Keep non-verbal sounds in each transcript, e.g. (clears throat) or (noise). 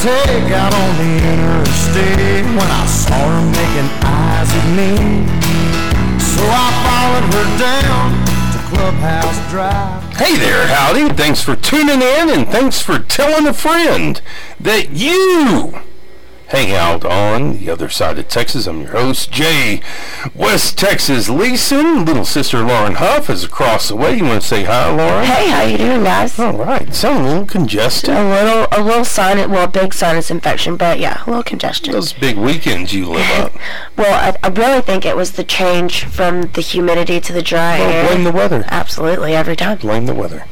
take out on the interstate when I saw her making eyes at me. So I followed her down to Clubhouse Drive. Hey there, howdy. Thanks for tuning in and thanks for telling a friend that you hang out on the other side of Texas. I'm your host, Jay. West Texas Leeson, little sister Lauren Huff is across the way. You want to say hi, Lauren? Hey, how you doing, guys? All right. Sound a little congested. A little, a little sinus, well, big sinus infection, but yeah, a little congestion. Those big weekends you live up. (laughs) Well, I, I really think it was the change from the humidity to the dry Well, air. blame the weather. Absolutely, every time. Blame the weather.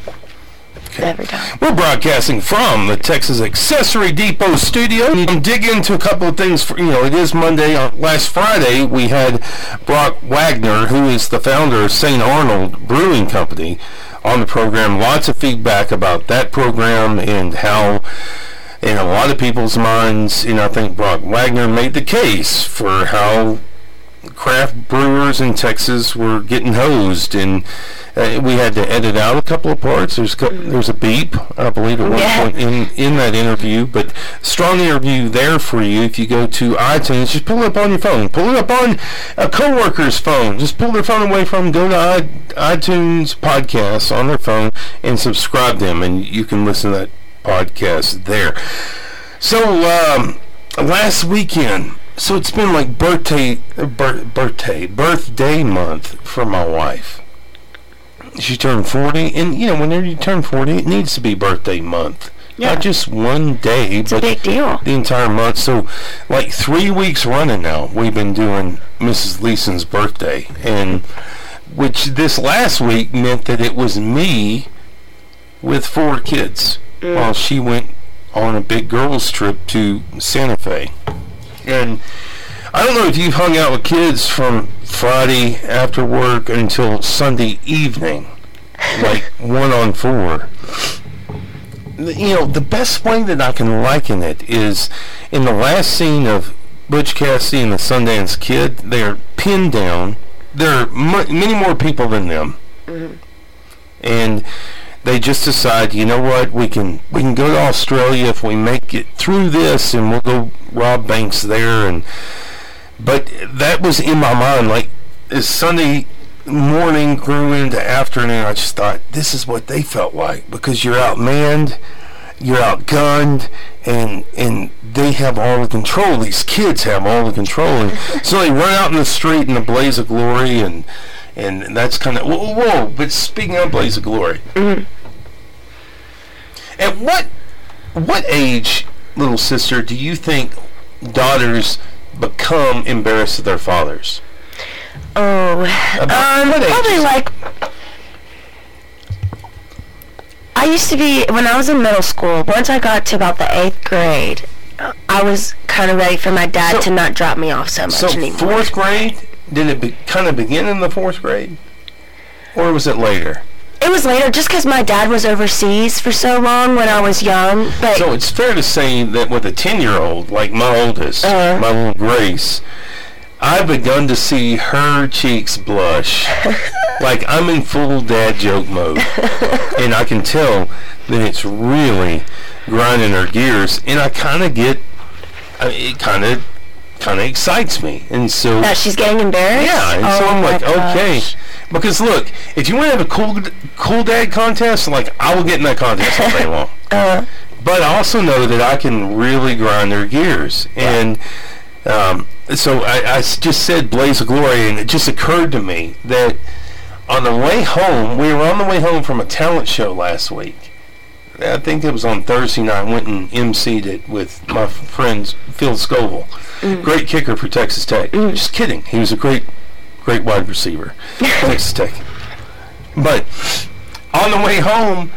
Every time. We're broadcasting from the Texas Accessory Depot studio. I'm dig into a couple of things. For, you know, it is Monday. Uh, last Friday, we had Brock Wagner, who is the founder of St. Arnold Brewing Company, on the program. Lots of feedback about that program and how, in a lot of people's minds, you know, I think Brock Wagner made the case for how craft brewers in Texas were getting hosed, and uh, we had to edit out a couple of parts. There's co- there's a beep, I believe, at one Yeah. point in in that interview. But strong interview there for you. If you go to iTunes, just pull it up on your phone. Pull it up on a coworker's phone. Just pull their phone away from. Go to I, iTunes podcasts on their phone and subscribe them, and you can listen to that podcast there. So um, last weekend, so it's been like birthday, uh, birthday, birthday month for my wife. She turned forty, and you know, whenever you turn forty, it needs to be birthday month. Yeah. Not just one day, It's a but big deal. the entire month. So, like three weeks running now, we've been doing Mrs. Leeson's birthday, and which this last week meant that it was me with four kids mm. while she went on a big girls trip to Santa Fe. And I don't know if you've hung out with kids from Friday after work until Sunday evening, like one on four. You know, the best way that I can liken it is in the last scene of Butch Cassidy and the Sundance Kid, they're pinned down. There are mu- many more people than them. Mm-hmm. And they just decide, you know what, we can we can go to Australia if we make it through this, and we'll go rob banks there. And but that was in my mind, like as Sunday morning grew into afternoon, I just thought this is what they felt like because you're outmanned, you're outgunned, and and they have all the control. These kids have all the control, and (laughs) so they run out in the street in a blaze of glory, and and that's kind of whoa, whoa. But speaking of blaze of glory, mm-hmm. at what what age, little sister, do you think daughters become embarrassed of their fathers? Oh, um, probably like. I used to be when I was in middle school. Once I got to about the eighth grade, I was kind of ready for my dad So- to not drop me off so much So anymore. fourth grade, did it be, kind of begin in the fourth grade, or was it later? It was later, just because my dad was overseas for so long when I was young. But So it's fair to say that with a ten-year-old like my oldest, Uh-huh. my little Grace, I've begun to see her cheeks blush, (laughs) like I'm in full dad joke mode, (laughs) and I can tell that it's really grinding her gears, and I kind of get, I mean, it kind of, kind of excites me, and so that she's getting embarrassed. Yeah, and so Oh I'm my like, okay. Because look, if you want to have a cool cool dad contest, like I will get in that contest all day long. (laughs) Uh, But I also know that I can really grind their gears, and um, so I just said "Blaze of Glory," and it just occurred to me that on the way home, we were on the way home from a talent show last week. I think it was on Thursday night. I went and emceed it with my friend Phil Scoville, great kicker for Texas Tech. Just kidding, he was a great, great wide receiver, Texas Tech. But on the way home,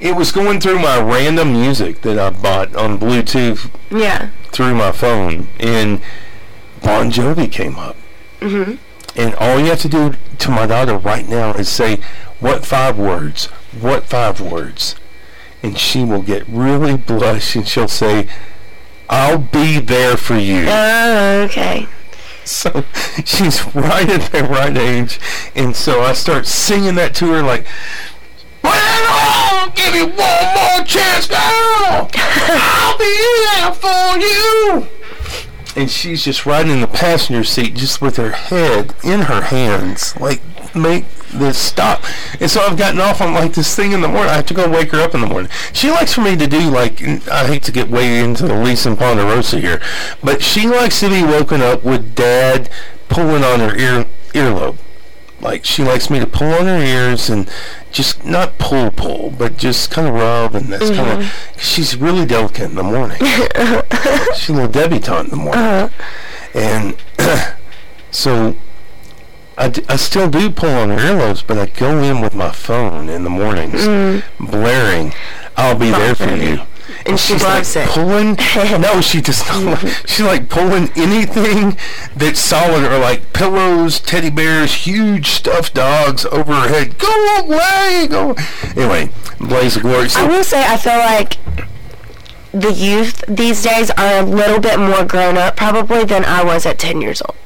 it was going through my random music that I bought on Bluetooth yeah. through my phone, and Bon Jovi came up. Mhm. And all you have to do to my daughter right now is say, "What five words? What five words?" And she will get really (laughs) blush, and she'll say, "I'll be there for you." Oh, okay. So she's right at the right age, and so I start singing that to her like, "Well, give you one more chance, girl. I'll be there for you. And she's just riding in the passenger seat, just with her head in her hands, like make this stop. And so I've gotten off on like this thing in the morning. I have to go wake her up in the morning. She likes for me to do like I hate to get way into the Leeson Ponderosa here, but she likes to be woken up with Dad pulling on her ear earlobe. Like she likes me to pull on her ears and just not pull pull, but just kind of rub and that's kind of. Mm-hmm. She's really delicate in the morning. (laughs) she's a little debutante in the morning, uh-huh. and (clears throat) so I, d- I still do pull on her earlobes, but I go in with my phone in the mornings, mm. blaring, "I'll be there for you." And she she's loves like it. pulling. (laughs) no, she does not. like- She's like pulling anything that's solid, or like pillows, teddy bears, huge stuffed dogs over her head. Go away, go. Anyway, Blaze of Glory. I will say I feel like the youth these days are a little bit more grown up probably than I was at 10 years old.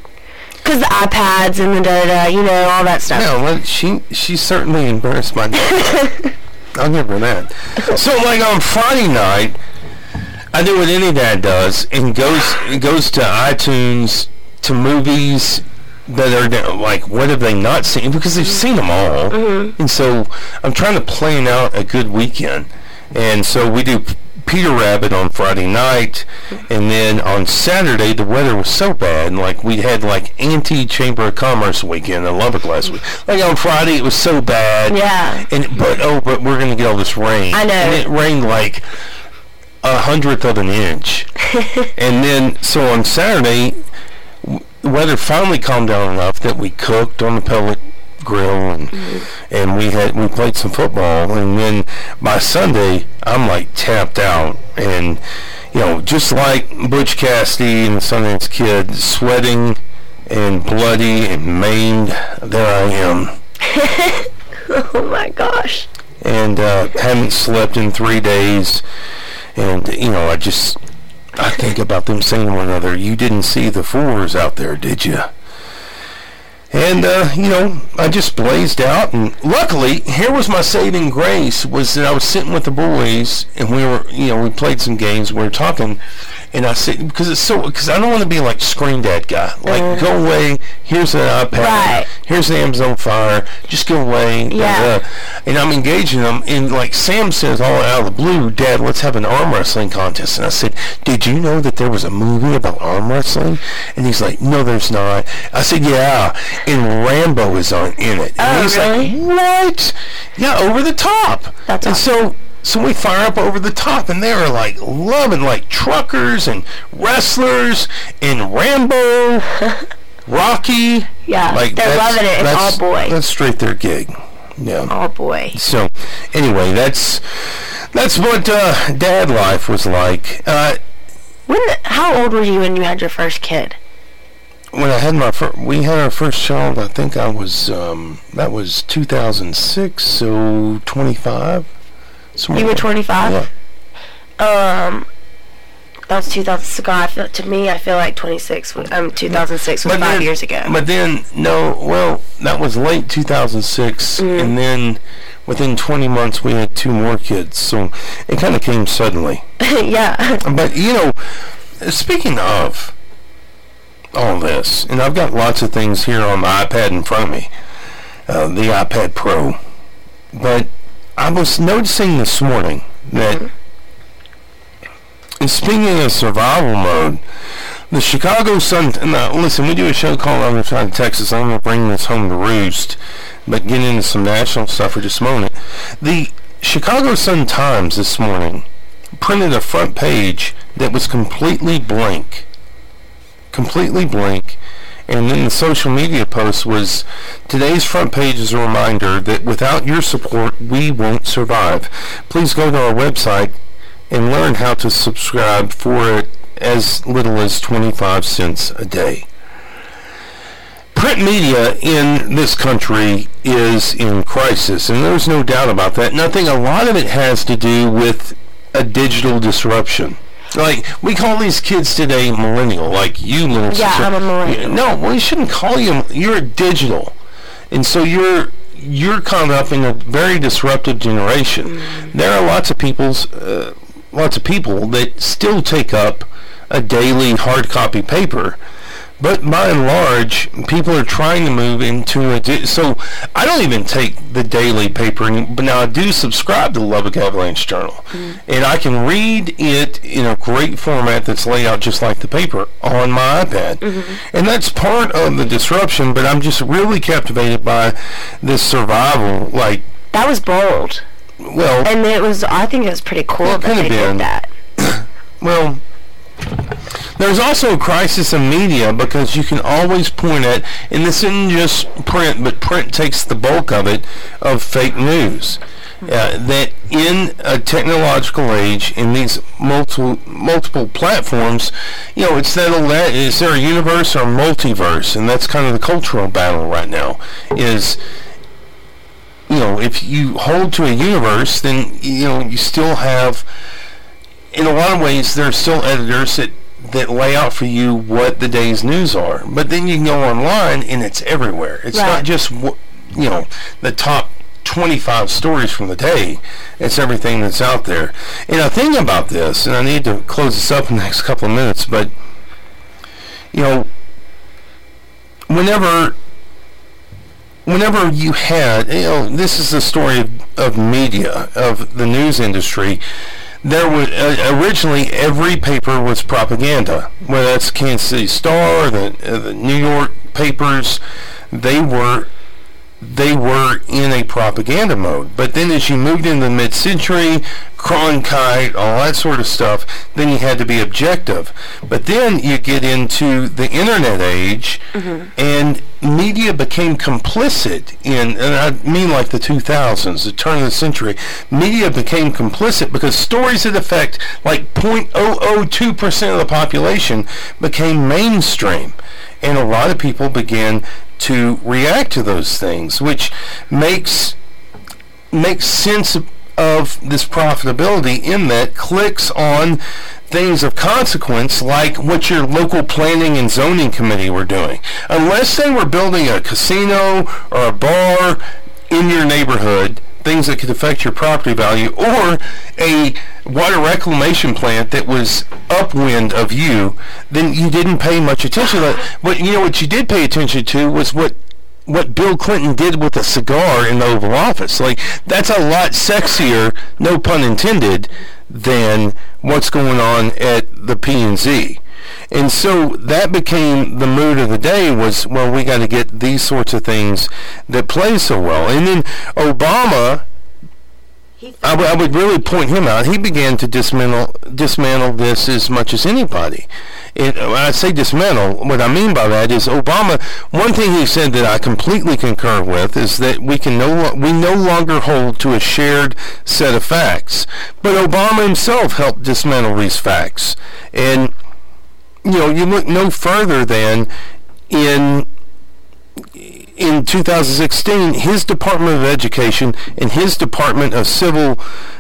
Because the iPads and the da da, you know, all that stuff. yeah, well, she she certainly embarrassed my (laughs) dad. I'll give her that. So, like on Friday night, I do what any dad does and goes goes to iTunes to movies that are like what have they not seen because they've seen them all, mm-hmm. and so I'm trying to plan out a good weekend, and so we do. Peter Rabbit on Friday night, and then on Saturday the weather was so bad, and like we had like anti Chamber of Commerce weekend in Lubbock last week. Like on Friday it was so bad, Yeah. and but oh, but we're gonna get all this rain. I know. And it rained like a hundredth of an inch, (laughs) and then so on Saturday, the weather finally calmed down enough that we cooked on the pellet grill and and we had we played some football, and then by Sunday I'm like tapped out and. You know, just like Butch Cassidy and the Sundance Kid, sweating and bloody and maimed, there I am (laughs) Oh my gosh. and uh, haven't slept in three days. And you know, I just I think about them saying to one another, "You didn't see the fours out there, did you?" And uh, you know, I just blazed out, and luckily, here was my saving grace: was that I was sitting with the boys, and we were, you know, we played some games, we were talking, and I said, because it's so, because I don't want to be like screen dad guy, like go mm-hmm. away. Here's an iPad. Right. Here's the Amazon Fire. Just go away. Yeah. And I'm engaging them, and like Sam says, all out of the blue, Dad, let's have an arm wrestling contest. And I said, Did you know that there was a movie about arm wrestling? And he's like, No, there's not. I said, Yeah, and Rambo is on in it. And Oh, he's really? like, What? Yeah, over the top. That's and awesome. so. So we fire up over the top, and they are like loving like truckers and wrestlers and Rambo, (laughs) Rocky. Yeah, Like they're loving it. It's all boy. That's straight their gig. Yeah. Oh boy. So, anyway, that's that's what uh, dad life was like. Uh, When? How old were you when you had your first kid? when I had my fir- we had our first child. I think I was um, that was 2006, so 25. Somewhere You were 25. Yeah. Um, that was 2006. I feel, to me, I feel like 26. was- Um, 2006 was But five then- years ago. But then no, well, that was late 2006, Mm. and then within 20 months we had two more kids. So it kind of came suddenly. (laughs) yeah. But you know, speaking of all this, and I've got lots of things here on my iPad in front of me, uh, the iPad Pro. But I was noticing this morning that, and speaking of survival mode, the Chicago Sun. Now, listen, we do a show called Other Side of Texas. I'm going to bring this home to roost, but get into some national stuff for just a moment. The Chicago Sun Times this morning printed a front page that was completely blank. Completely blank. And then the social media post was today's front page is a reminder that without your support, we won't survive. Please go to our website and learn how to subscribe for it as little as 25 cents a day. Print media in this country is in crisis, and there's no doubt about that. And I think a lot of it has to do with a digital disruption. Like we call these kids today millennial, like you little Yeah, sister. I'm a millennial. No, we shouldn't call you. You're a digital, and so you're you're caught up in a very disruptive generation. There are lots of people's uh, lots of people that still take up a daily hard copy paper. But by and large, people are trying to move into a. Di- so I don't even take the daily paper, but now I do subscribe to the Lubbock Avalanche Journal, mm-hmm. and I can read it in a great format that's laid out just like the paper on my iPad, mm-hmm. and that's part of the disruption. But I'm just really captivated by this survival. Like, That was bold, well, and it was. I think it was pretty cool that they been. did that. (coughs) Well, there's also a crisis in media because you can always point at, and this isn't just print, but print takes the bulk of it, of fake news. Uh, that in a technological age, in these multiple multiple platforms, you know, it's that ele- is there a universe or a multiverse, and that's kind of the cultural battle right now. Is you know, if you hold to a universe, then you know you still have in a lot of ways, there are still editors that, that lay out for you what the day's news are. But then you can go online and it's everywhere. It's Right. not just, you know, the top 25 stories from the day. It's everything that's out there. And a thing about this, and I need to close this up in the next couple of minutes, but, you know, whenever whenever you had, you know, this is the story of, of media, of the news industry. There was uh, originally every paper was propaganda. Whether that's Kansas City Star, the uh, the New York papers, they were they were in a propaganda mode. But then as you moved into the mid-century, Cronkite, all that sort of stuff, then you had to be objective. But then you get into the internet age, mm-hmm. and media became complicit in, and I mean like the 2000s, the turn of the century, media became complicit because stories that affect like 0.002% of the population became mainstream. And a lot of people began to react to those things, which makes makes sense of this profitability in that clicks on things of consequence like what your local planning and zoning committee were doing. Unless they were building a casino or a bar in your neighborhood, things that could affect your property value, or a water reclamation plant that was upwind of you, then you didn't pay much attention to that. But you know what you did pay attention to was what what Bill Clinton did with a cigar in the Oval Office. Like that's a lot sexier, no pun intended, than what's going on at the P&Z. And so that became the mood of the day was, well, we got to get these sorts of things that play so well. And then Obama I, w- I would really point him out. He began to dismantle dismantle this as much as anybody. It, when I say dismantle, what I mean by that is Obama. One thing he said that I completely concur with is that we can no lo- we no longer hold to a shared set of facts. But Obama himself helped dismantle these facts, and you know you look no further than in in 2016, his Department of Education and his Department of Civil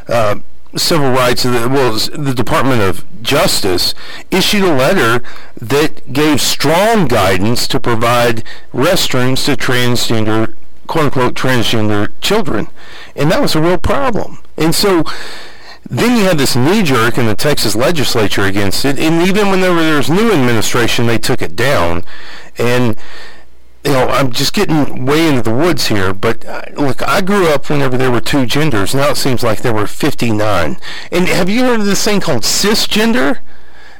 uh, Civil Rights, well, the Department of Justice, issued a letter that gave strong guidance to provide restrooms to transgender, quote unquote, transgender children, and that was a real problem. And so. Then you had this knee jerk in the Texas legislature against it, and even when there was new administration, they took it down. And you know, I'm just getting way into the woods here, but uh, look, I grew up whenever there were two genders. Now it seems like there were 59. And have you heard of this thing called cisgender?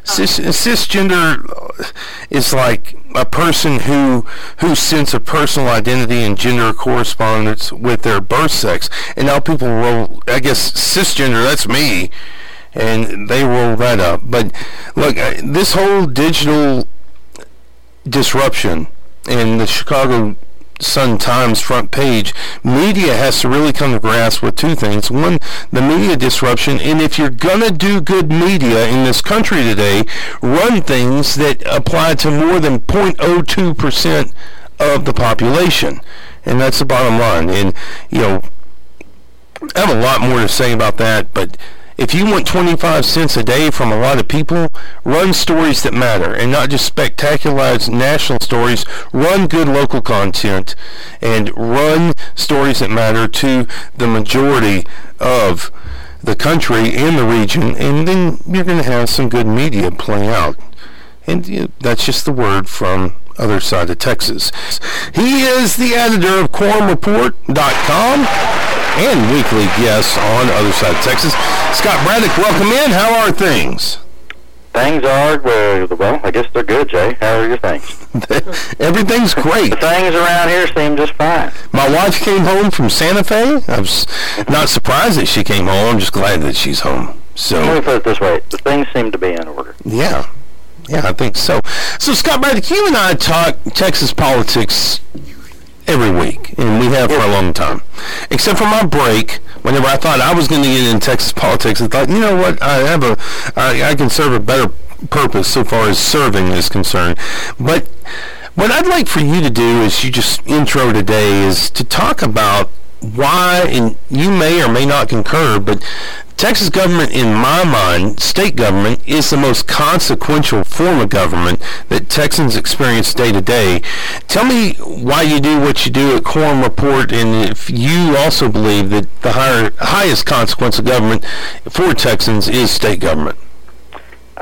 Cis, cisgender uh, is like a person who whose sense of personal identity and gender corresponds with their birth sex. And now people roll, I guess, cisgender, that's me, and they roll that up. But look, uh, this whole digital disruption in the Chicago Sun Times front page, media has to really come to grasp with two things. One, the media disruption, and if you're going to do good media in this country today, run things that apply to more than 0.02% of the population. And that's the bottom line. And, you know, I have a lot more to say about that, but if you want 25 cents a day from a lot of people, run stories that matter and not just spectacular national stories. Run good local content and run stories that matter to the majority of the country and the region, and then you're going to have some good media play out. And you know, that's just the word from other side of Texas. He is the editor of quorumreport.com and weekly guest on Other Side of Texas. Scott Braddock, welcome in. How are things? Things are, well, I guess they're good, Jay. How are your things? (laughs) Everything's great. the things around here seem just fine. My wife came home from Santa Fe. I was not surprised that she came home. I'm just glad that she's home. So Let me put it this way. The things seem to be in order. Yeah. Yeah, I think so. So, Scott Braddock, you and I talk Texas politics every week, and we have for a long time. Except for my break, whenever I thought I was going to get in Texas politics, I thought, you know what, I have a, I, I can serve a better purpose so far as serving is concerned. But what I'd like for you to do is you just intro today is to talk about why, and you may or may not concur, but Texas government, in my mind, state government, is the most consequential form of government that Texans experience day to day. Tell me why you do what you do at Quorum Report, and if you also believe that the higher, highest consequence of government for Texans is state government.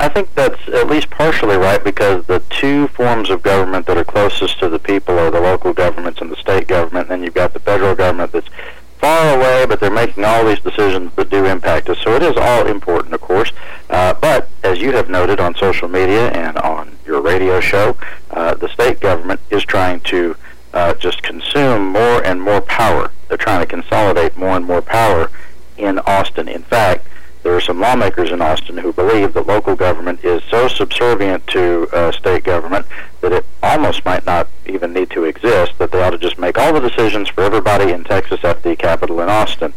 I think that's at least partially right because the two forms of government that are closest to the people are the local governments and the state government, and then you've got the federal government that's far away, but they're making all these decisions that do impact us. So it is all important, of course. Uh, but as you have noted on social media and on your radio show, uh, the state government is trying to uh, just consume more and more power. They're trying to consolidate more and more power in Austin. In fact, there are some lawmakers in Austin who believe that local government is so subservient to uh, state government that it almost might not even need to exist, that they ought to just make all the decisions for everybody in Texas at the Capitol in Austin.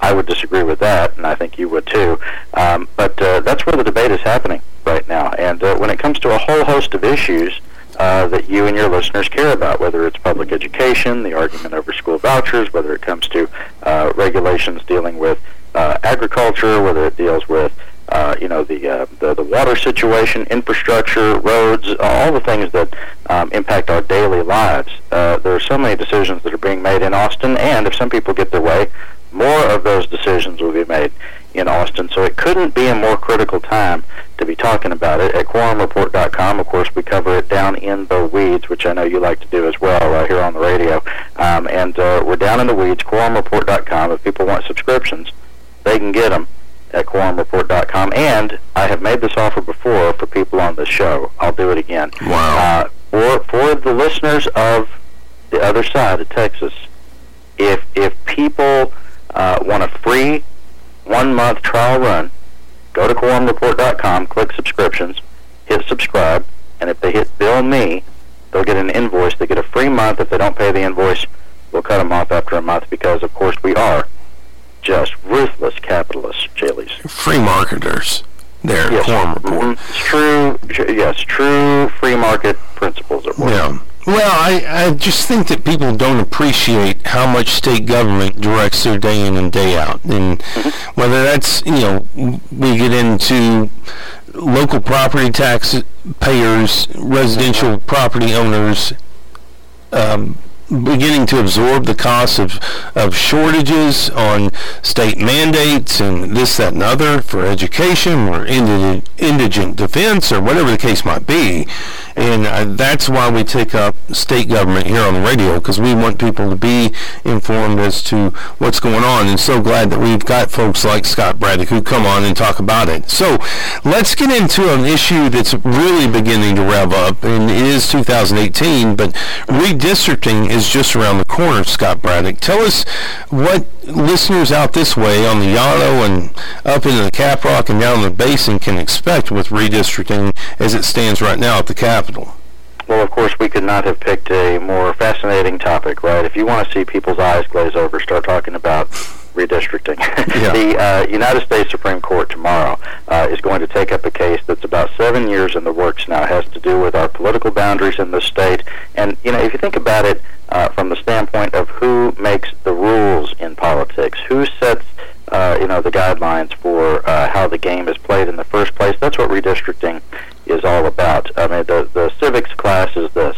I would disagree with that, and I think you would too. Um, but uh, that's where the debate is happening right now. And uh, when it comes to a whole host of issues uh, that you and your listeners care about, whether it's public education, the argument over school vouchers, whether it comes to uh, regulations dealing with uh, agriculture, whether it deals with uh, you know the, uh, the the water situation, infrastructure, roads, all the things that um, impact our daily lives. Uh, there are so many decisions that are being made in Austin, and if some people get their way, more of those decisions will be made in Austin. So it couldn't be a more critical time to be talking about it. At quorumreport.com, of course, we cover it down in the weeds, which I know you like to do as well uh, here on the radio. Um, and uh, we're down in the weeds, quorumreport.com. If people want subscriptions, they can get them at quorumreport.com. And I have made this offer before for people on the show. I'll do it again. Wow. Uh, for, for the listeners of the other side of Texas, if, if people uh, want a free one-month trial run, go to quorumreport.com, click subscriptions, hit subscribe, and if they hit bill me, they'll get an invoice. They get a free month. If they don't pay the invoice, we'll cut them off after a month because, of course, we are just ruthless capitalists, Jaylees. Free marketers there Yes. at Quorum Report. Mhm. It's true, yes, true free market principles at work. Yeah. Well, I, I just think that people don't appreciate how much state government directs their day in and day out. And whether that's, you know, we get into local property tax payers, residential property owners, um, beginning to absorb the costs of, of shortages on state mandates and this, that, and other for education or indigent, indigent defense or whatever the case might be. And uh, that's why we take up state government here on the radio because we want people to be informed as to what's going on. And so glad that we've got folks like Scott Braddock who come on and talk about it. So let's get into an issue that's really beginning to rev up, and it is 2018, but redistricting is just around the corner, Scott Braddock. Tell us what listeners out this way on the Llano and up into the Caprock and down the basin can expect with redistricting as it stands right now at the Capitol. Well, of course, we could not have picked a more fascinating topic, right? If you want to see people's eyes glaze over, start talking about redistricting. (laughs) Yeah. the uh, United States Supreme Court tomorrow uh, is going to take up a case that's about seven years in the works now. It has to do with our political boundaries in the state. And, you know, if you think about it uh, from the standpoint of who makes the rules in politics, who sets uh, you know, the guidelines for uh, how the game is played in the first place. That's what redistricting is all about. I mean, the the civics class is this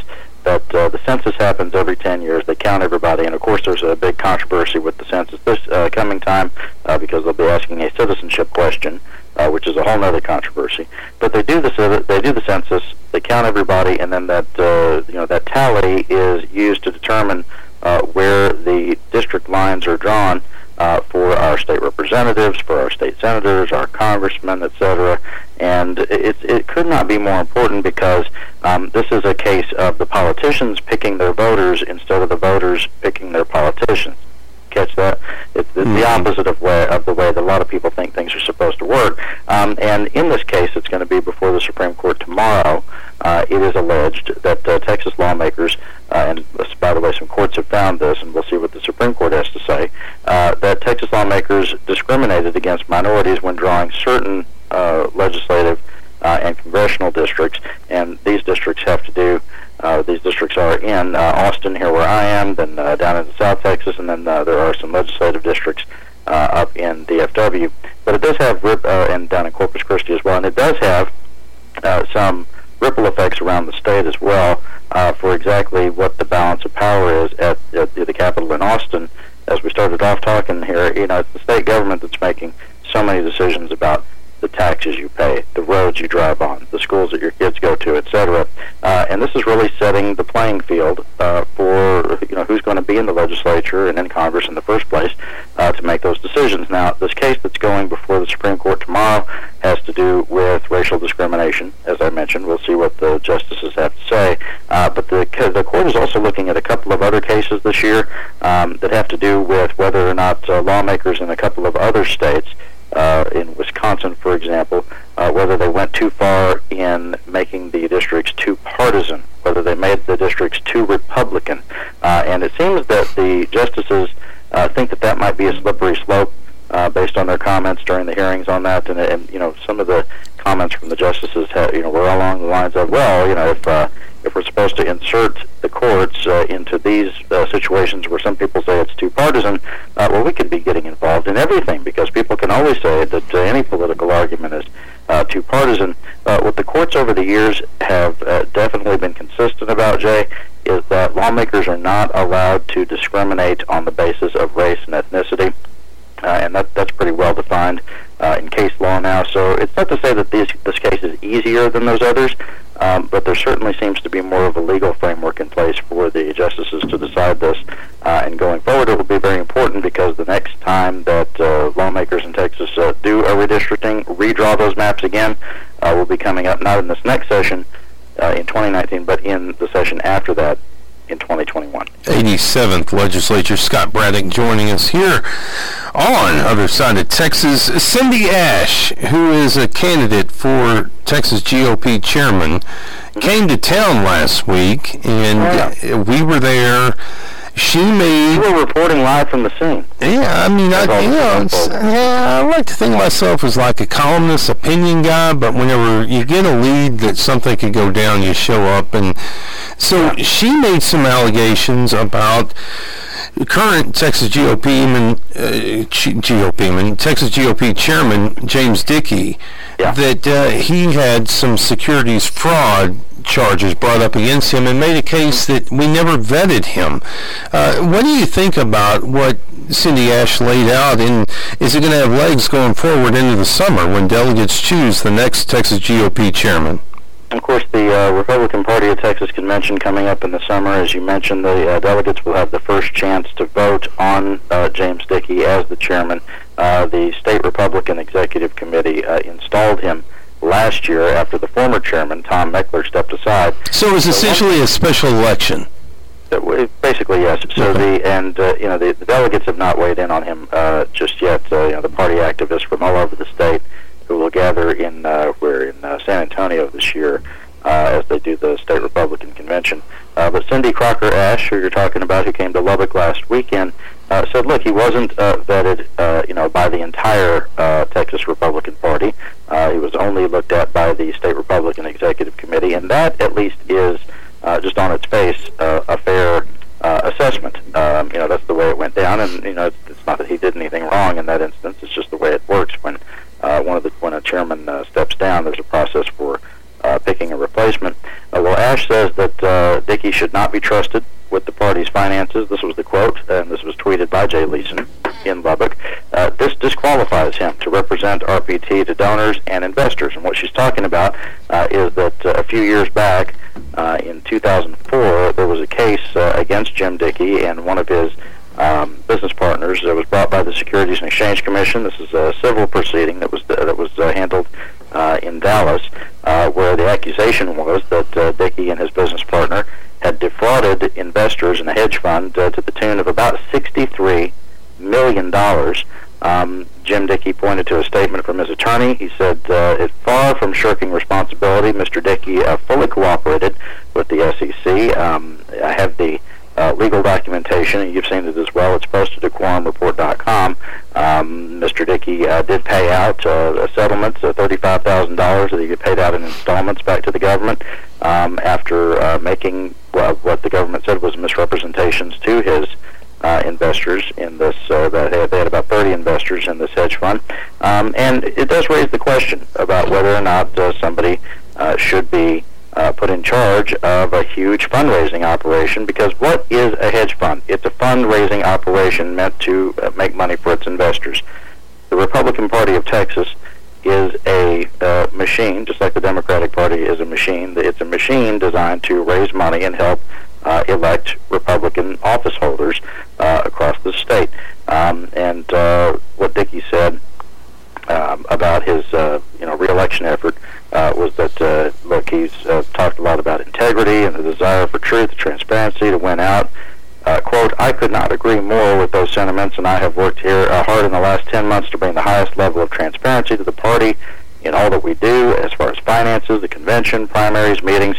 uh, the census happens every 10 years. They count everybody, and of course, there's a big controversy with the census this uh, coming time uh, because they'll be asking a citizenship question, uh, which is a whole other controversy. But they do the they do the census, they count everybody, and then that uh, you know that tally is used to determine uh, where the district lines are drawn uh, for our state representatives, for our state senators, our congressmen, etc. And it, it could not be more important because um, this is a case of the politicians picking their voters instead of the voters picking their politicians. Catch that? It's, it's mm-hmm. the opposite of way of the way that a lot of people think things are supposed to work. Um, and in this case, it's going to be before the Supreme Court tomorrow. Uh, it is alleged that uh, Texas lawmakers, uh, and by the way, some courts have found this, and we'll see what the Supreme Court has to say, uh, that Texas lawmakers discriminated against minorities when drawing certain uh, legislative uh, and congressional districts, and these districts have to do. these districts are in Austin, here where I am, then down in South Texas, and then there are some legislative districts up in DFW. But it does have, and down in Corpus Christi as well, and it does have some ripple effects around the state as well uh, for exactly what the balance of power is at, at the capital in Austin. As we started off talking here, you know, it's the state government that's making so many decisions about taxes you pay, the roads you drive on, the schools that your kids go to, etc. Uh, and this is really setting the playing field uh, for you know who's going to be in the legislature and in Congress in the first place uh, to make those decisions. Now, this case that's going before the Supreme Court tomorrow has to do with racial discrimination. As I mentioned, we'll see what the justices have to say. Uh, but the the court is also looking at a couple of other cases this year um, that have to do with whether or not uh, lawmakers in a couple of other states uh, in Wisconsin, for example, uh, whether they went too far in making the districts too partisan, whether they made the districts too Republican. Uh, and it seems that the justices uh, think that that might be a slippery slope uh, based on their comments during the hearings on that. And, and you know, some of the comments from the justices, have, you know, were along the lines of, well, you know, if uh, if we're supposed to insert the courts uh, into these uh, situations where some people say it's too partisan, uh, well, we could be getting involved in everything because people can always say that uh, any political argument is uh, too partisan. Uh, what the courts over the years have uh, definitely been consistent about, Jay, is that lawmakers are not allowed to discriminate on the basis of race and ethnicity. Uh, and that, that's pretty well defined uh, in case law now. So it's not to say that this, this case is easier than those others, um, but there certainly seems to be more of a legal framework in place for the justices to decide this. Uh, and going forward, it will be very important because the next time that uh, lawmakers in Texas uh, do a redistricting, redraw those maps again, uh, will be coming up not in this next session uh, in 2019, but in the session after that in 2021. 87th Legislature, Scott Braddock joining us here on other side of Texas. Cindy Asche, who is a candidate for Texas GOP chairman, came to town last week, and yeah. we were there she made. You were reporting live from the scene. Yeah, I mean, I, you know, yeah, I like to think of myself as like a columnist, opinion guy, but whenever you get a lead that something could go down, you show up. And so yeah. she made some allegations about current Texas GOP man, uh, GOP man, Texas GOP chairman James Dickey, yeah. that uh, he had some securities fraud charges brought up against him and made a case that we never vetted him. Uh, what do you think about what Cindy Asche laid out, and is it going to have legs going forward into the summer when delegates choose the next Texas GOP chairman? Of course, the uh, Republican Party of Texas convention coming up in the summer. As you mentioned, the uh, delegates will have the first chance to vote on uh, James Dickey as the chairman. Uh, the state Republican Executive Committee uh, installed him last year after the former chairman, Tom Mechler, stepped aside. So it was so essentially a special election. Basically, yes. So okay. the and uh, you know the, the delegates have not weighed in on him uh, just yet. Uh, you know the party activists from all over the state who will gather in uh, we're in uh, San Antonio this year uh, as they do the state Republican convention. Uh, but Cindy Crocker Asche, who you're talking about, who came to Lubbock last weekend, uh, said, "Look, he wasn't uh, vetted, uh, you know, by the entire uh, Texas Republican Party. Uh, he was only looked at by the state Republican Executive Committee, and that, at least, is uh, just on its face uh, a fair uh, assessment. Um, you know, that's the way it went down, and you know, it's, it's not that he did anything wrong in that instance. It's just the way it works when uh, one of the chairman uh, steps down, there's a process for uh, picking a replacement. Asche says that uh, Dickey should not be trusted with the party's finances. This was the quote, and this was tweeted by Jay Leeson in Lubbock. Uh, this disqualifies him to represent RPT to donors and investors. And what she's talking about uh, is that uh, a few years back, uh, in 2004, there was a case uh, against Jim Dickey and one of his um, business partners that was brought by the Securities and Exchange Commission. This is a civil proceeding that was that was uh, handled uh, in Dallas, uh, where the accusation was that uh, Dickey and his business partner had defrauded investors in a hedge fund uh, to the tune of about 63 million dollars. Um, Jim Dickey pointed to a He said, uh, "It's far from shirking responsibility. Mr. Dickey uh, fully cooperated with the SEC. Um, I have the uh, legal documentation, and you've seen it as well. It's posted at quorumreport.com. Um, Mr. Dickey uh, did pay out uh, a settlement, uh, $35,000 that he paid out in installments back to the government um, after uh, making well, what the government said was misrepresentations to his uh, investors in this. Uh, that they had, about 30 investors in this hedge fund, um, and it question about whether or not uh, somebody uh, should be uh, put in charge of a huge fundraising operation. Because what is a hedge fund? It's a fundraising operation meant to uh, make money for its investors. The Republican Party of Texas is a uh, machine, just like the Democratic Party is a machine. It's a machine designed to raise money and help uh, elect Republican office holders uh, across the state. Um, and uh, what Dickey said um, about his, uh, you know, reelection effort uh, was that, uh, look, he's uh, talked a lot about integrity and the desire for truth and transparency to win out. Uh, quote, I could not agree more with those sentiments, and I have worked here uh, hard in the last 10 months to bring the highest level of transparency to the party in all that we do as far as finances, the convention, primaries, meetings,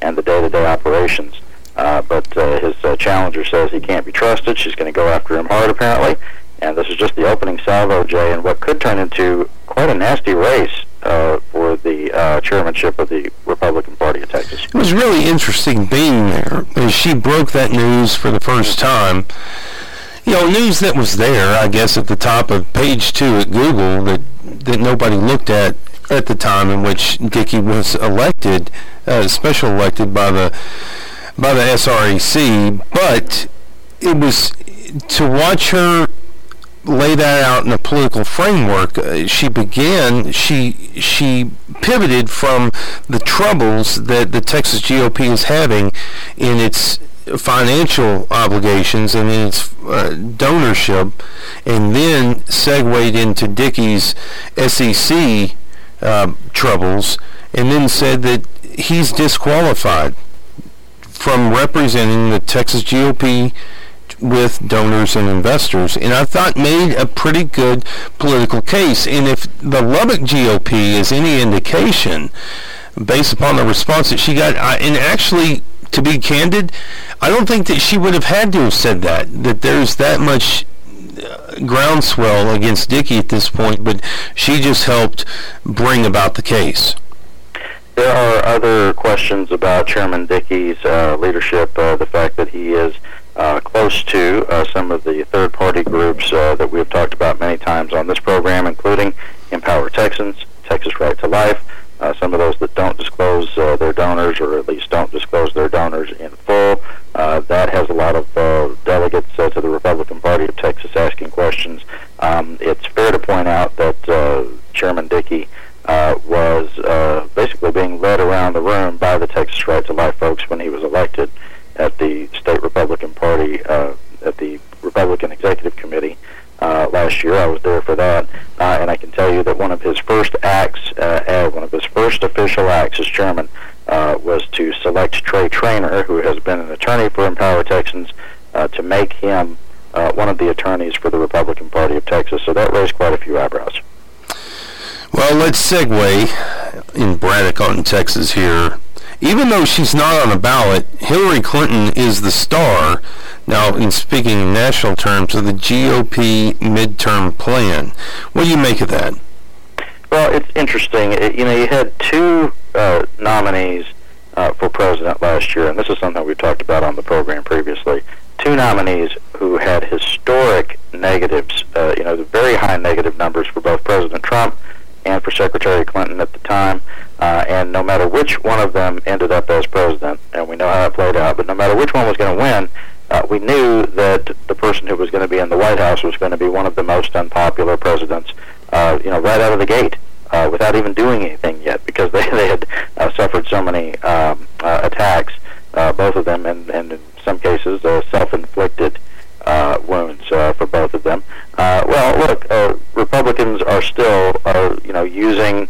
and the day-to-day operations. Uh, but uh, his uh, challenger says he can't be trusted. She's going to go after him hard, apparently. And this is just the opening salvo, Jay, and what could turn into quite a nasty race uh, for the uh, chairmanship of the Republican Party of Texas. It was really interesting being there as she broke that news for the first time. You know, news that was there, I guess, at the top of page two at Google that that nobody looked at at the time in which Dickey was elected, uh, special elected by the by the SREC, but it was to watch her lay that out in a political framework. Uh, she began, she she pivoted from the troubles that the Texas GOP is having in its financial obligations and in its uh, donorship, and then segued into Dickey's SEC uh, troubles, and then said that he's disqualified from representing the Texas GOP with donors and investors, and I thought made a pretty good political case. And if the Lubbock GOP is any indication, based upon the response that she got, I, and actually, to be candid, I don't think that she would have had to have said that. That there's that much uh, groundswell against Dickey at this point, but she just helped bring about the case. There are other questions about Chairman Dickey's uh, leadership, uh, the fact that he is uh, close to uh, some of the third-party groups uh, that we have talked about many times on this program, including Empower Texans, Texas Right to Life, uh, some of those that don't disclose uh, their donors, or at least don't disclose their donors in full. That has a lot of delegates to the Republican Party of Texas asking questions. Um, it's fair to point out that Chairman Dickey was basically being led around the room by the Texas Right to Life folks when he was elected at the state Republican Party uh, at the Republican Executive Committee uh, last year. I was there for that, uh, and I can tell you that one of his first acts, uh, uh, one of his first official acts as chairman, uh, was to select Trey Trainor, who has been an attorney for Empower Texans, uh, to make him uh, one of the attorneys for the Republican Party of Texas. So that raised quite a few eyebrows. Well, let's segue in Braddock on Texas here. Even though she's not on a ballot, Hillary Clinton is the star. Now, in speaking in national terms, of the GOP midterm plan. What do you make of that? Well, it's interesting. It, you know, you had two uh, nominees uh, for president last year, and this is something we've talked about on the program previously. Two nominees who had historic negatives, uh, you know, the very high negative numbers for both President Trump and for Secretary Clinton at the time. Uh, and no matter which one of them ended up as president, and we know how it played out, but no matter which one was going to win, uh, we knew that the person who was going to be in the White House was going to be one of the most unpopular presidents, uh, you know, right out of the gate. Uh, without even doing anything yet, because (laughs) they, they had uh, suffered so many um, uh, attacks, uh, both of them, and, and in some cases, uh, self-inflicted uh, wounds uh, for both of them. Uh, well, look, uh, Republicans are still, uh, you know, using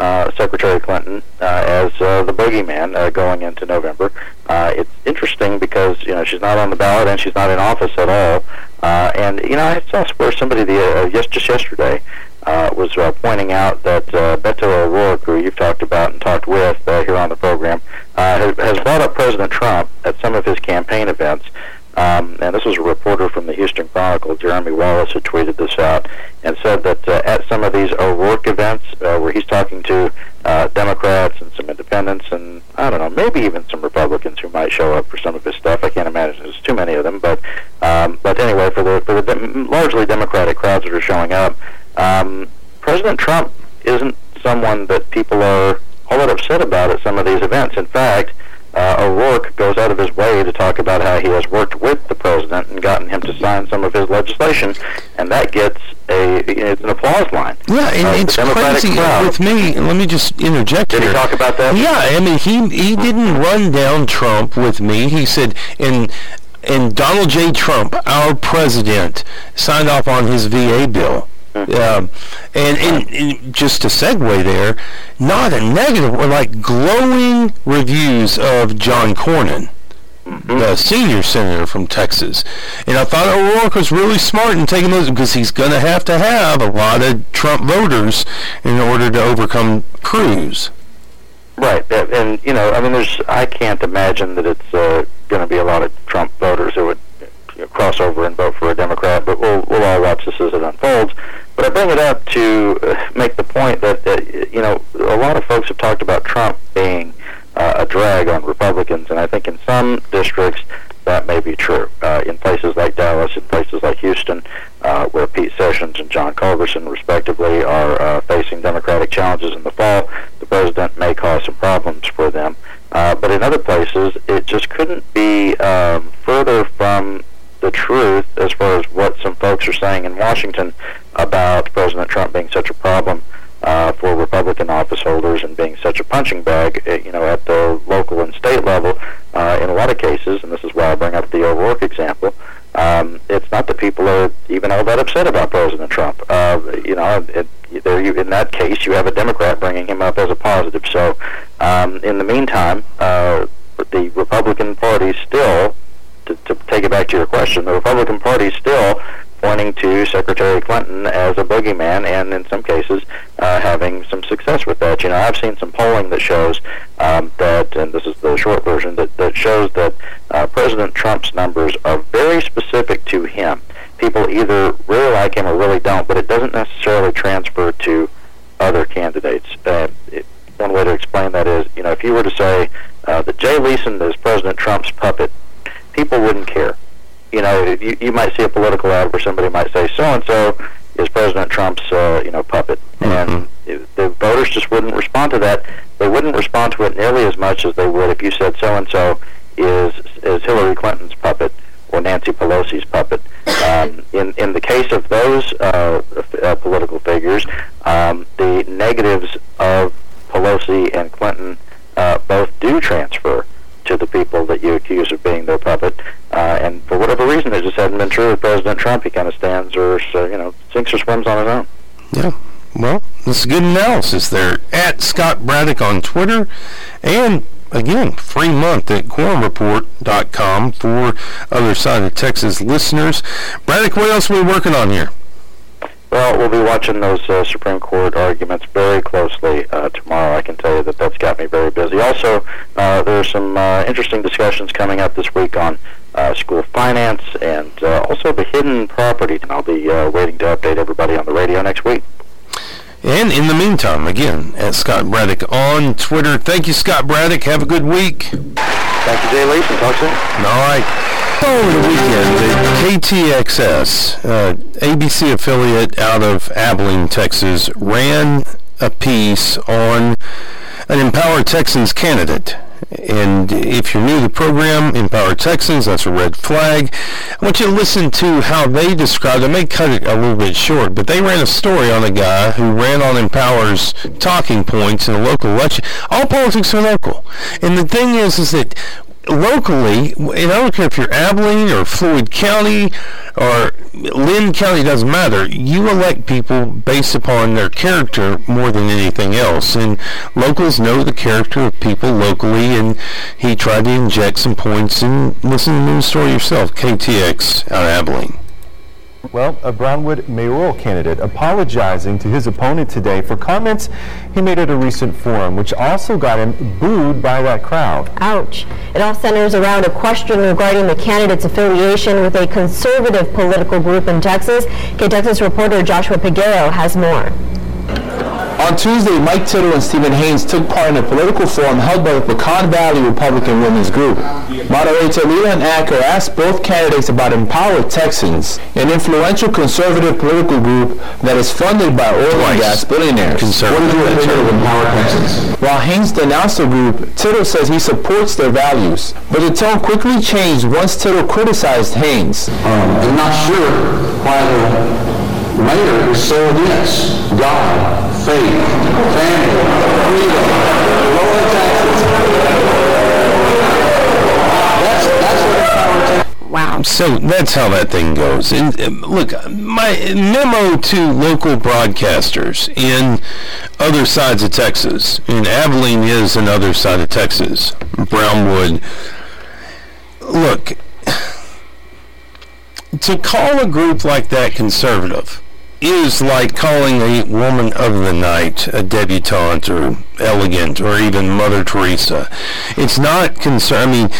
uh, Secretary Clinton uh, as uh, the boogeyman uh, going into November. Uh, it's interesting because you know she's not on the ballot and she's not in office at all. Uh, and you know I saw where somebody the uh, yes, just yesterday uh, was uh, pointing out that uh, Beto O'Rourke, who you've talked about and talked with uh, here on the program, uh, has brought up President Trump at some of his campaign events. Um, and this was a reporter from the Houston Chronicle, Jeremy Wallace, who tweeted this out and said that uh, at some of these O'Rourke events uh, where he's talking to uh, Democrats and some independents and I don't know, maybe even some Republicans who might show up for some of his stuff. I can't imagine there's too many of them, but um, but anyway, for the for the largely Democratic crowds that are showing up, um, President Trump isn't someone that people are all that upset about at some of these events. In fact uh, O'Rourke goes out of his way to talk about how he has worked with the president and gotten him to sign some of his legislation, and that gets a it's an applause line. Yeah, and Uh, it's crazy crowd. with me. Let me just interject Did here. he talk about that? Yeah, I mean he he didn't run down Trump with me. He said and and Donald J. Trump, our president, signed off on his VA bill. Um, and, and, and just to segue there, not a negative, or like glowing reviews of John Cornyn, the senior senator from Texas. And I thought O'Rourke was really smart in taking those because he's going to have to have a lot of Trump voters in order to overcome Cruz. Right, and you know, I mean, there's I can't imagine that it's uh, going to be a lot of Trump voters who would cross over and vote for a Democrat. But we'll we'll all watch this as it unfolds. But I bring it up to uh, make the point that uh, you know a lot of folks have talked about Trump being uh, a drag on Republicans, and I think in some districts that may be true. Uh, in places like Dallas, in places like Houston, uh, where Pete Sessions and John Culberson, respectively, are uh, facing Democratic challenges in the fall, the president may cause some problems for them. Uh, but in other places, it just couldn't be um, further from the truth as far as what some folks are saying in Washington about President Trump being such a problem uh, for Republican office holders and being such a punching bag, uh, you know, at the local and state level. Uh, in a lot of cases, and this is why I bring up the O'Rourke example, um, it's not that people are even all that upset about President Trump. Uh, you know, it, there you, in that case, you have a Democrat bringing him up as a positive. So, um, in the meantime, uh, the Republican Party still, to, to take it back to your question, the Republican Party still pointing to Secretary Clinton as a boogeyman, and in some cases uh, having some success with that. You know, I've seen some polling that shows um, that, and this is the short version, that, that shows that uh, President Trump's numbers are very specific to him. People either really like him or really don't, but it doesn't necessarily transfer to other candidates. Uh, it, one way to explain that is, you know, if you were to say uh, that Jay Leeson is President Trump's puppet, people wouldn't care you know, you, you might see a political ad where somebody might say so and so is President Trump's uh, you know puppet, and it, the voters just wouldn't respond to that. They wouldn't respond to it nearly as much as they would if you said so and so is is Hillary Clinton's puppet or Nancy Pelosi's puppet. Um, (laughs) in in the case of those uh, f- uh, political figures, um, the negatives of Pelosi and Clinton uh, both do transfer to the people that you accuse of being their puppet. Uh, and for whatever reason, it just hasn't been true with President Trump. He kind of stands or, uh, you know, sinks or swims on his own. Yeah. Well, this is good analysis there. At Scott Braddock on Twitter. And again, free month at quorumreport.com for other side of Texas listeners. Braddock, what else are we working on here? Well, we'll be watching those uh, Supreme Court arguments very closely uh, tomorrow. I can tell you that that's got me very busy. Also, uh, there are some uh, interesting discussions coming up this week on uh, school finance and uh, also the hidden property. And I'll be uh, waiting to update everybody on the radio next week. And in the meantime, again, at Scott Braddock on Twitter. Thank you, Scott Braddock. Have a good week. Thank you, Jay Leeson. Talk soon. All right. Over the weekend, the KTXS, uh, ABC affiliate out of Abilene, Texas, ran a piece on an Empower Texans candidate. And if you're new to the program, Empower Texans, that's a red flag. I want you to listen to how they described, I may cut it a little bit short, but they ran a story on a guy who ran on Empower's talking points in a local election. All politics are local. And the thing is, is that locally, and I don't care if you're Abilene or Floyd County or Lynn County, doesn't matter. You elect people based upon their character more than anything else. And locals know the character of people locally, and he tried to inject some points. And listen to the news story yourself, KTX out of Abilene. Well, a Brownwood mayoral candidate apologizing to his opponent today for comments he made at a recent forum, which also got him booed by that crowd. Ouch. It all centers around a question regarding the candidate's affiliation with a conservative political group in Texas. K-Texas reporter Joshua Peguero has more. On Tuesday, Mike Tittle and Stephen Haynes took part in a political forum held by the Pecan Valley Republican Women's Group. Moderator Leland Acker asked both candidates about Empower Texans, an influential conservative political group that is funded by oil and gas billionaires. Conservative. What is your opinion of Empower Texans? While Haynes denounced the group, Tittle says he supports their values. But the tone quickly changed once Tittle criticized Haynes. Um, I'm not sure why the mayor is so against God, faith, family, freedom, lowering taxes. That's, that's what Empower Texas Wow. So that's how that thing goes. And uh, look, my memo to local broadcasters in other sides of Texas, and Abilene is another side of Texas, Brownwood. Look, (sighs) to call a group like that conservative is like calling a woman of the night a debutante or elegant or even Mother Teresa. It's not concern. I mean,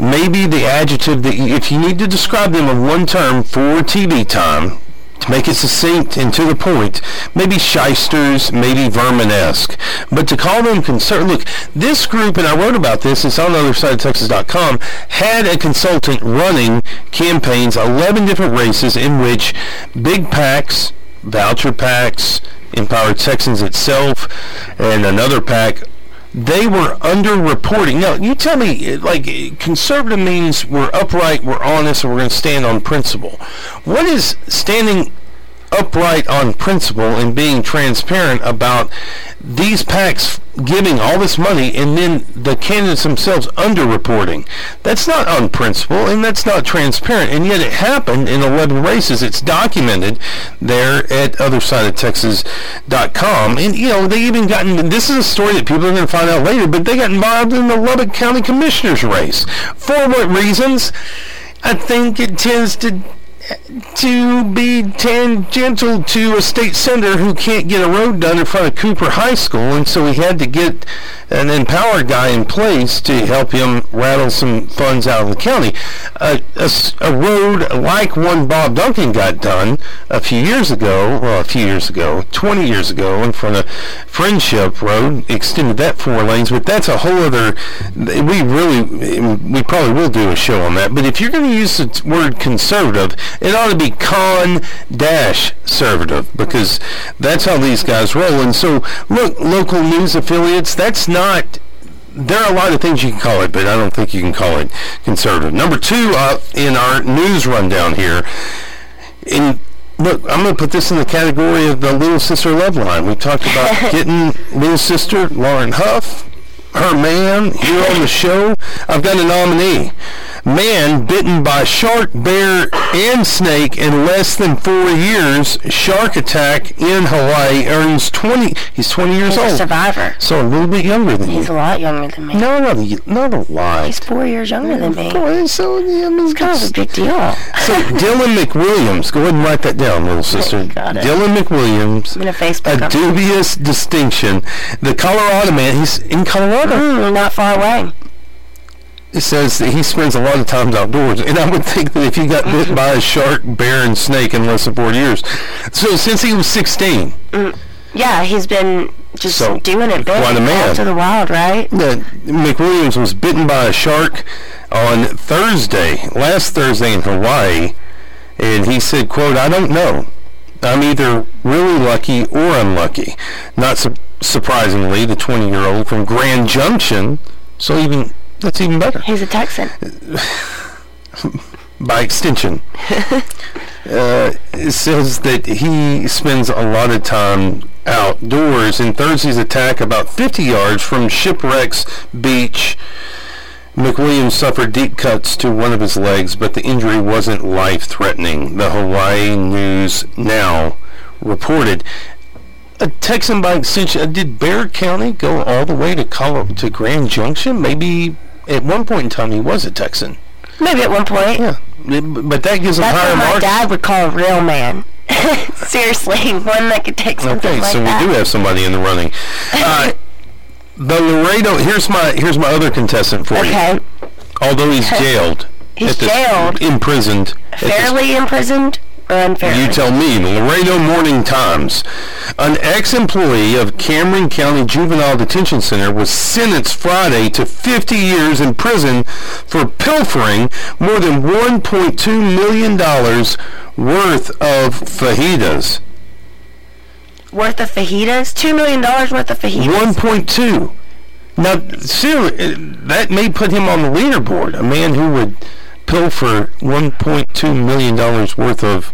maybe the adjective that if you need to describe them in one term for TV time. To make it succinct and to the point, maybe shysters, maybe vermin-esque, but to call them concern. Look, this group, and I wrote about this. It's on the other side of Texas.com, Had a consultant running campaigns, 11 different races in which big PACs, voucher packs, Empower Texans itself, and another pack. They were underreporting. Now, you tell me, like, conservative means we're upright, we're honest, and we're going to stand on principle. What is standing upright on principle and being transparent about these PACs giving all this money and then the candidates themselves underreporting. That's not on principle and that's not transparent. And yet it happened in 11 races. It's documented there at othersideoftexas.com. And, you know, they even gotten, this is a story that people are going to find out later, but they got involved in the Lubbock County Commissioner's race. For what reasons? I think it tends to to be tangential to a state senator who can't get a road done in front of Cooper High School, and so he had to get an empowered guy in place to help him rattle some funds out of the county. a, a road like one Bob Duncan got done a few years ago, well, a few years ago, 20 years ago, in front of Friendship Road, extended that four lanes, but that's a whole other, we really, we probably will do a show on that, but if you're going to use the word conservative, it ought to be con-servative because that's how these guys roll. And so, look, local news affiliates, that's not there are a lot of things you can call it, but I don't think you can call it conservative. Number two, uh, in our news rundown here, in look, I'm going to put this in the category of the Little Sister Love Line. We talked about (laughs) getting Little Sister Lauren Huff, her man, here on the show. I've got a nominee man bitten by shark, bear, and snake in less than four years. Shark attack in Hawaii earns 20. He's 20 years He's old. a survivor. So a little bit younger than He's you. a lot younger than me. No, no, not a lot. He's four years younger than me. Boy, so yeah, I mean, It's kind of a big deal. (laughs) so Dylan McWilliams, go ahead and write that down, little sister. Got it. Dylan McWilliams, I'm Facebook a dubious distinction. The Colorado man, he's in Colorado. Mm, not far away. It says that he spends a lot of time outdoors, and I would think that if he got bit by a shark, bear, and snake in less than four years, so since he was 16, Yeah, he's been just So, doing it big. quite a man. Out to the wild, right? McWilliams was bitten by a shark on Thursday, last Thursday in Hawaii, and he said, "quote I don't know. I'm either really lucky or unlucky. Not su- surprisingly, the 20-year-old from Grand Junction, so even that's even better He's a Texan. (laughs) by extension. (laughs) uh, it says that he spends a lot of time outdoors. In Thursday's attack, about 50 yards from Shipwrecks Beach, McWilliams suffered deep cuts to one of his legs, but the injury wasn't life-threatening. The Hawaii News Now reported. A Texan by extension. uh, Did Bexar County go all the way to Colo- to Grand Junction? Maybe at one point in time he was a Texan. Maybe at one point. Yeah, but that gives him That's higher what my marks. dad would call a real man. (laughs) Seriously, one that could take something Okay, like so that. we do have somebody in the running. Uh, (laughs) the Laredo. Here's my here's my other contestant for you. Okay. you. Although he's (laughs) jailed, He's jailed? imprisoned. Fairly imprisoned unfairly? you tell me. Laredo Morning Times. An ex-employee of Cameron County Juvenile Detention Center was sentenced Friday to 50 years in prison for pilfering more than 1.2 million dollars worth of fajitas. worth of fajitas? Two million dollars worth of fajitas? 1.2. Now, seriously, that may put him on the leaderboard. A man who would pilfer 1.2 million dollars worth of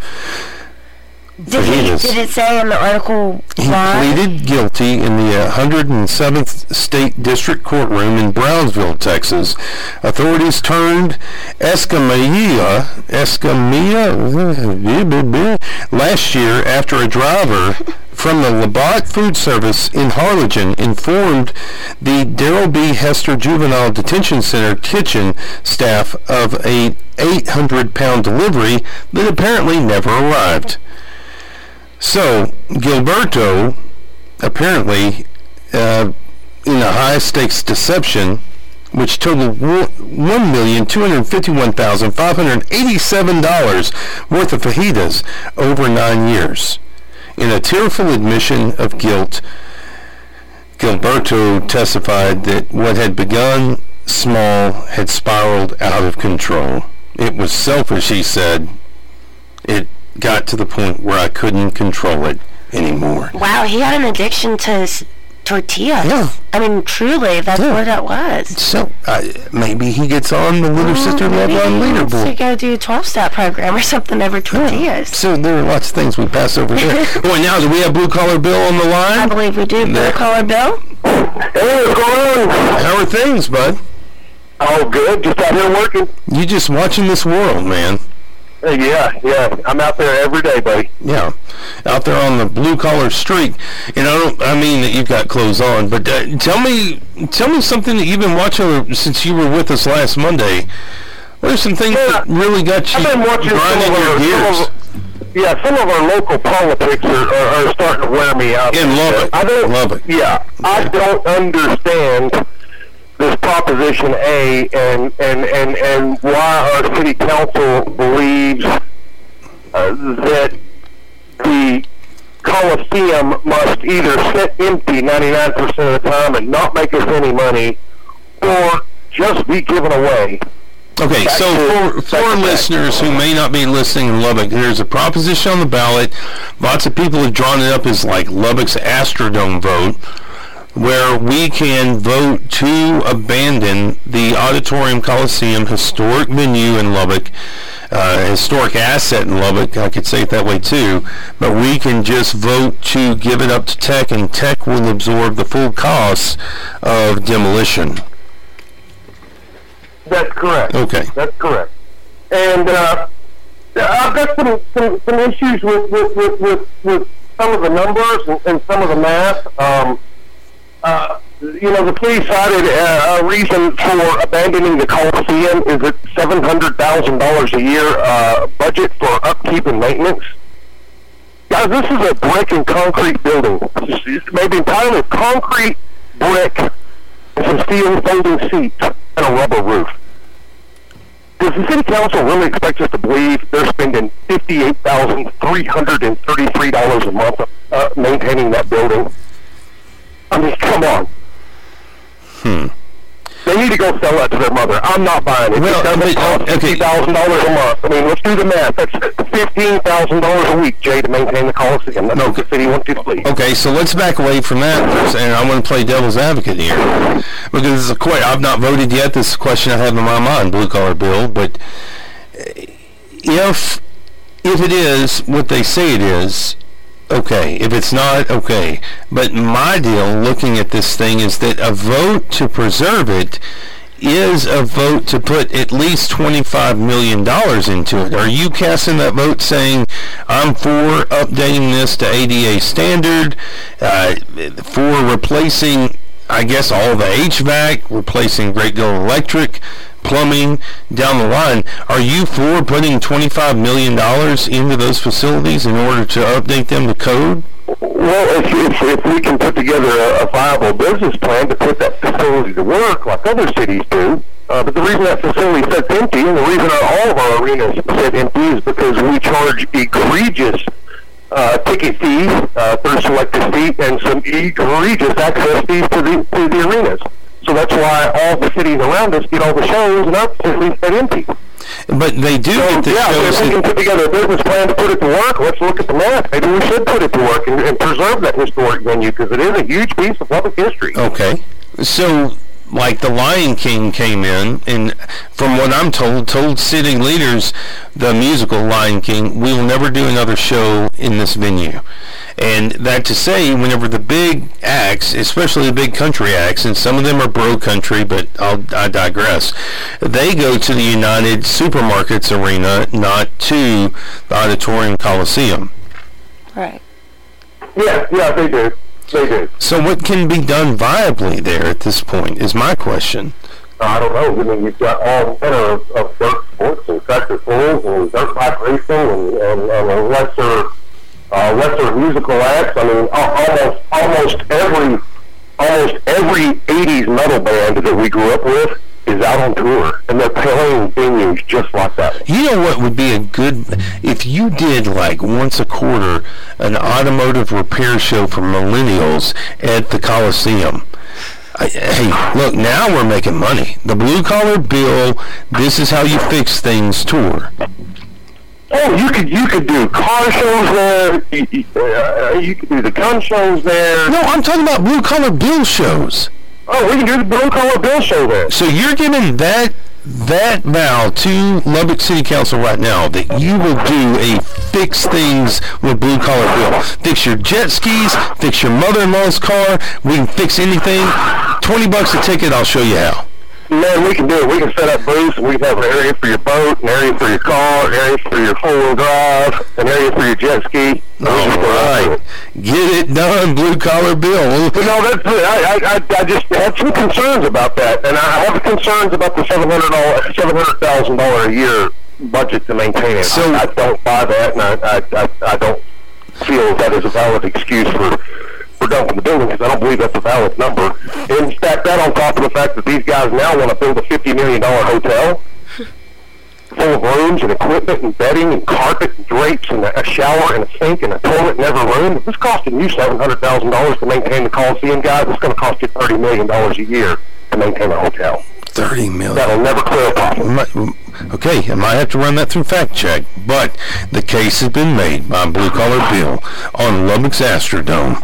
Did, he, did it say in the article He why? pleaded guilty in the uh, 107th State District Courtroom in Brownsville, Texas. Authorities turned Escamilla, Escamilla (laughs) last year after a driver from the Labatt Food Service in Harlingen informed the Darrel B. Hester Juvenile Detention Center kitchen staff of a 800-pound delivery that apparently never arrived. So Gilberto apparently uh, in a high stakes deception, which totaled one million two hundred fifty-one thousand five hundred eighty-seven dollars worth of fajitas over nine years. In a tearful admission of guilt, Gilberto testified that what had begun small had spiraled out of control. It was selfish, he said. It got to the point where I couldn't control it anymore. Wow, he had an addiction to tortillas. Yeah. I mean, truly, that's Yeah. what that was. So uh, maybe he gets on the Little Sister Maybe Love Line he wants to go do a 12-step program or something over tortillas. So there are lots of things we pass over there. Boy, (laughs) now do we have Blue Collar Bill on the line? I believe we do. Blue There. collar Bill? Hey, what's going on? How are things, bud? Oh, good. Just out here working. You just watching this world, man. Uh, yeah, yeah. I'm out there every day, buddy. Yeah, out there on the blue collar streak. You know, I mean that you've got clothes on, but uh, tell me, tell me something that you've been watching since you were with us last Monday. What are some things that really got you I've been watching some grinding your our, gears? some of, yeah, some of our local politics are, are, are starting to wear me out. In love Lubbock. I don't, Lubbock. Yeah, I don't understand this Proposition A and, and, and, and why our city council believes uh, that the Coliseum must either sit empty 99% of the time and not make us any money, or just be given away. Okay, Back so to- for, for listeners who may not be listening in Lubbock, there's a proposition on the ballot. Lots of people have drawn it up as like Lubbock's Astrodome vote, where we can vote to abandon the Auditorium Coliseum historic venue in Lubbock, uh, historic asset in Lubbock, I could say it that way too, but we can just vote to give it up to Tech, and Tech will absorb the full costs of demolition. That's correct. Okay. That's correct. And uh, I've got some, some, some issues with, with, with, with, with some of the numbers and, and some of the math. Um, uh, you know, the police cited uh, a reason for abandoning the Coliseum is a $700,000 a year uh, budget for upkeep and maintenance. Guys, this is a brick and concrete building. It's made entirely of concrete, brick, and some steel folding seats and a rubber roof. Does the city council really expect us to believe they're spending fifty-eight thousand three hundred and thirty-three dollars a month uh, maintaining that building? I mean, come on. Hmm. They need to go sell that to their mother. I'm not buying it. Well, it doesn't but- cost okay. fifty thousand dollars a month. I mean, let's do the math. That's fifteen thousand dollars a week, Jay, to maintain the Coliseum. That's what the city wants you to believe. Okay, so let's back away from that, and a second. I want to play devil's advocate here because this is a question. I've not voted yet. This is a question I have in my mind, blue collar bill. But uh, if if it is what they say it is, okay. If it's not, okay. But my deal, looking at this thing, is that a vote to preserve it is a vote to put at least $25 million into it. Are you casting that vote saying, I'm for updating this to ADA standard, uh, for replacing, I guess, all the HVAC, replacing Great Deal Electric, plumbing, down the line? Are you for putting $25 million into those facilities in order to update them to code? Well, if, if, if we can put together a, a viable business plan to put that facility to work like other cities do, uh, but the reason that facility sits empty and the reason all of our arenas sit empty is because we charge egregious uh, ticket fees uh, for selected seat and some egregious access fees to the to the arenas. So that's why all the cities around us get all the shows and our facilities sit empty. But they do So, get the yeah, shows. if we can put together a business plan to put it to work, let's look at the math. Maybe we should put it to work and, and preserve that historic venue because it is a huge piece of public history. Okay. So, like the Lion King came in, and from what I'm told, told city leaders, the musical Lion King, we will never do another show in this venue. And that to say, whenever the big acts, especially the big country acts, and some of them are bro country, but I'll, I digress, they go to the United Supermarkets Arena, not to the Auditorium Coliseum. Right. Yeah, yeah, they do. They do. So what can be done viably there at this point is my question. I don't know. I mean, you've got all manner of, of dirt sports and tractor pulls and dirt bike racing and, and, and a lesser, uh, lesser musical acts. I mean, al- almost almost every almost every '80s metal band that we grew up with is out on tour, and they're playing venues just like that. You know what would be a good if you did like once a quarter an automotive repair show for millennials at the Coliseum. Hey, look, now we're making money. The blue collar bill, this is how you fix things tour. Oh, you could you could do car shows there. You, you, uh, you could do the gun shows there. No, I'm talking about blue collar bill shows. Oh, we can do the blue collar bill show there. So you're giving that that vow to Lubbock City Council right now that you will do a fix things with blue collar bill. Fix your jet skis, fix your mother-in-law's car. We can fix anything. Twenty bucks a ticket. I'll show you how. Man, we can do it. We can set up booths. We can have an area for your boat, an area for your car, an area for your four-wheel drive, an area for your jet ski. All right, get it done, blue collar bill. No, that's it. I, I, I, just had some concerns about that, and I have concerns about the seven hundred dollars, seven hundred thousand dollar a year budget to maintain it. So- I, I don't buy that, and I, I, I, I don't feel that is a valid excuse for for dumping the building because I don't believe that's a valid number. And stack that on top of the fact that these guys now want to build a fifty million dollar hotel full of rooms and equipment and bedding and carpet and drapes and a shower and a sink and a toilet in every room. If it's costing you seven hundred thousand dollars to maintain the Coliseum, guys, it's going to cost you thirty million dollars a year to maintain a hotel. Thirty million. That'll never clear a problem. Mm, okay, I might have to run that through fact check, but the case has been made by Blue Collar Bill on Lubbock's Astrodome.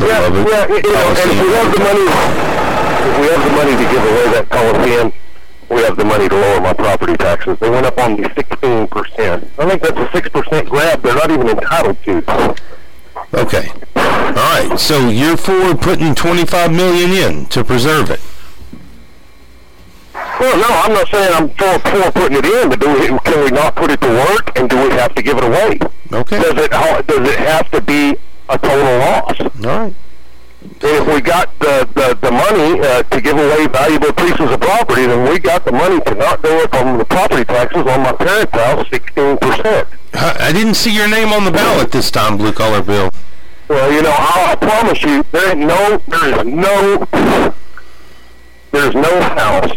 Yeah, yeah, you know, and if we have the money, if we have the money to give away that Coliseum, we have the money to lower my property taxes. They went up on me sixteen percent. I think that's a six percent grab. They're not even entitled to. Okay. All right. So you're for putting 25 million in to preserve it. Well, no, I'm not saying I'm for, for putting it in, but do we, can we not put it to work, and do we have to give it away? Okay. Does it does it have to be a total loss? All right. And if we got the the, the money uh, to give away valuable pieces of property, then we got the money to not go up on the property taxes on my parents' house sixteen percent. I I didn't see your name on the ballot this time, Blue Collar Bill. Well, you know, I, I promise you, there ain't no, there is no, there's no house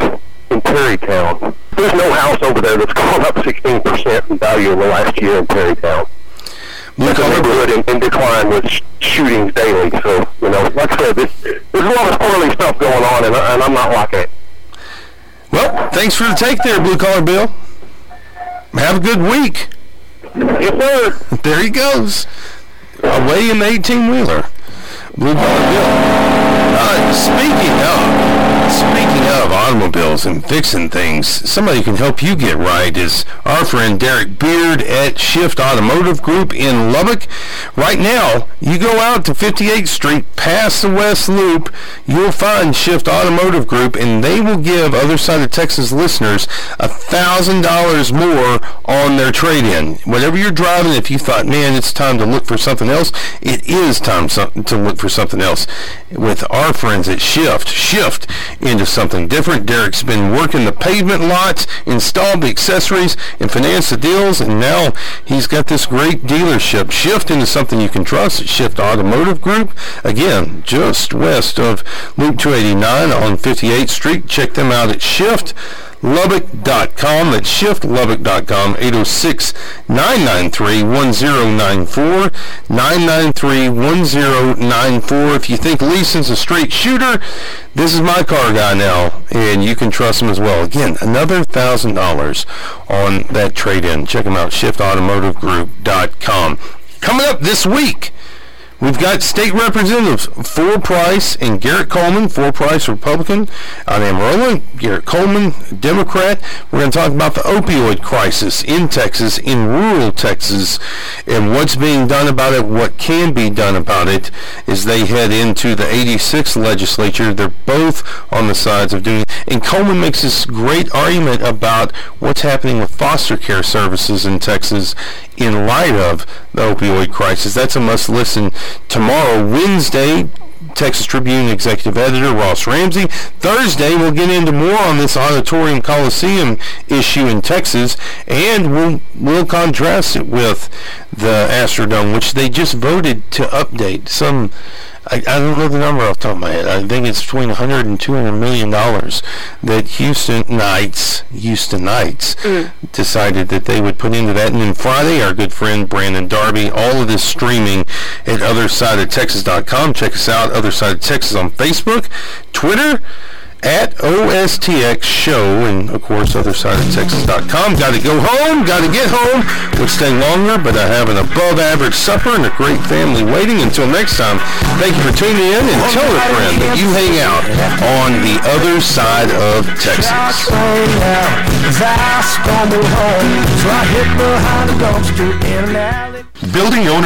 in Terrytown. There's no house over there that's gone up 16% in value in the last year in Terrytown. A neighborhood in, in decline with sh- shootings daily. So, you know, like I said, this, there's a lot of squirrely stuff going on, and, I- and I'm not liking it. Well, thanks for the take there, Blue Collar Bill. Have a good week. Yes, sir. There he goes. Away in the 18 wheeler. Blue Collar Bill. Uh, speaking of, speaking of automobiles and fixing things, somebody who can help you get right is our friend Derek Beard at Shift Automotive Group in Lubbock. Right now, you go out to 58th Street past the West Loop, you'll find Shift Automotive Group, and they will give other side of Texas listeners a thousand dollars more on their trade-in. Whatever you're driving, if you thought, man, it's time to look for something else, it is time to look for something else. With our friends at Shift, shift into something different. Derek's been working the pavement lots, installed the accessories, and financed the deals, and now he's got this great dealership. Shift into something you can trust Shift Automotive Group. Again, just west of Loop 289 on 58th Street. Check them out at Shift. Lubbock.com. That's shiftlubbock.com. 806-993-1094. 993-1094. If you think Leeson's a straight shooter, this is my car guy now, and you can trust him as well. Again, another $1,000 on that trade-in. Check him out, shiftautomotivegroup.com. Coming up this week, We've got state representatives, Four Price and Garnet Coleman, Four Price Republican out of Amarillo, Garnet Coleman Democrat. We're going to talk about the opioid crisis in Texas, in rural Texas, and what's being done about it, what can be done about it as they head into the 86th legislature. They're both on the sides of doing it. And Coleman makes this great argument about what's happening with foster care services in Texas in light of the opioid crisis. That's a must listen tomorrow, Wednesday. Texas Tribune executive editor Ross Ramsey. Thursday, we'll get into more on this Auditorium Coliseum issue in Texas, and we'll we'll contrast it with the Astrodome, which they just voted to update. Some I, I don't know the number off the top of my head. I think it's between 100 and 200 million dollars that Houston Knights, Houston Knights, mm. decided that they would put into that. And then Friday, our good friend Brandon Darby, all of this streaming at OtherSideOfTexas.com. Check us out, Other Side of Texas on Facebook, Twitter at OSTX Show, and of course, OtherSideOfTexas.com. Got to go home, got to get home. Would stay longer, but I have an above average supper and a great family waiting. Until next time, thank you for tuning in and tell a friend that you hang out on the other side of Texas. Building owners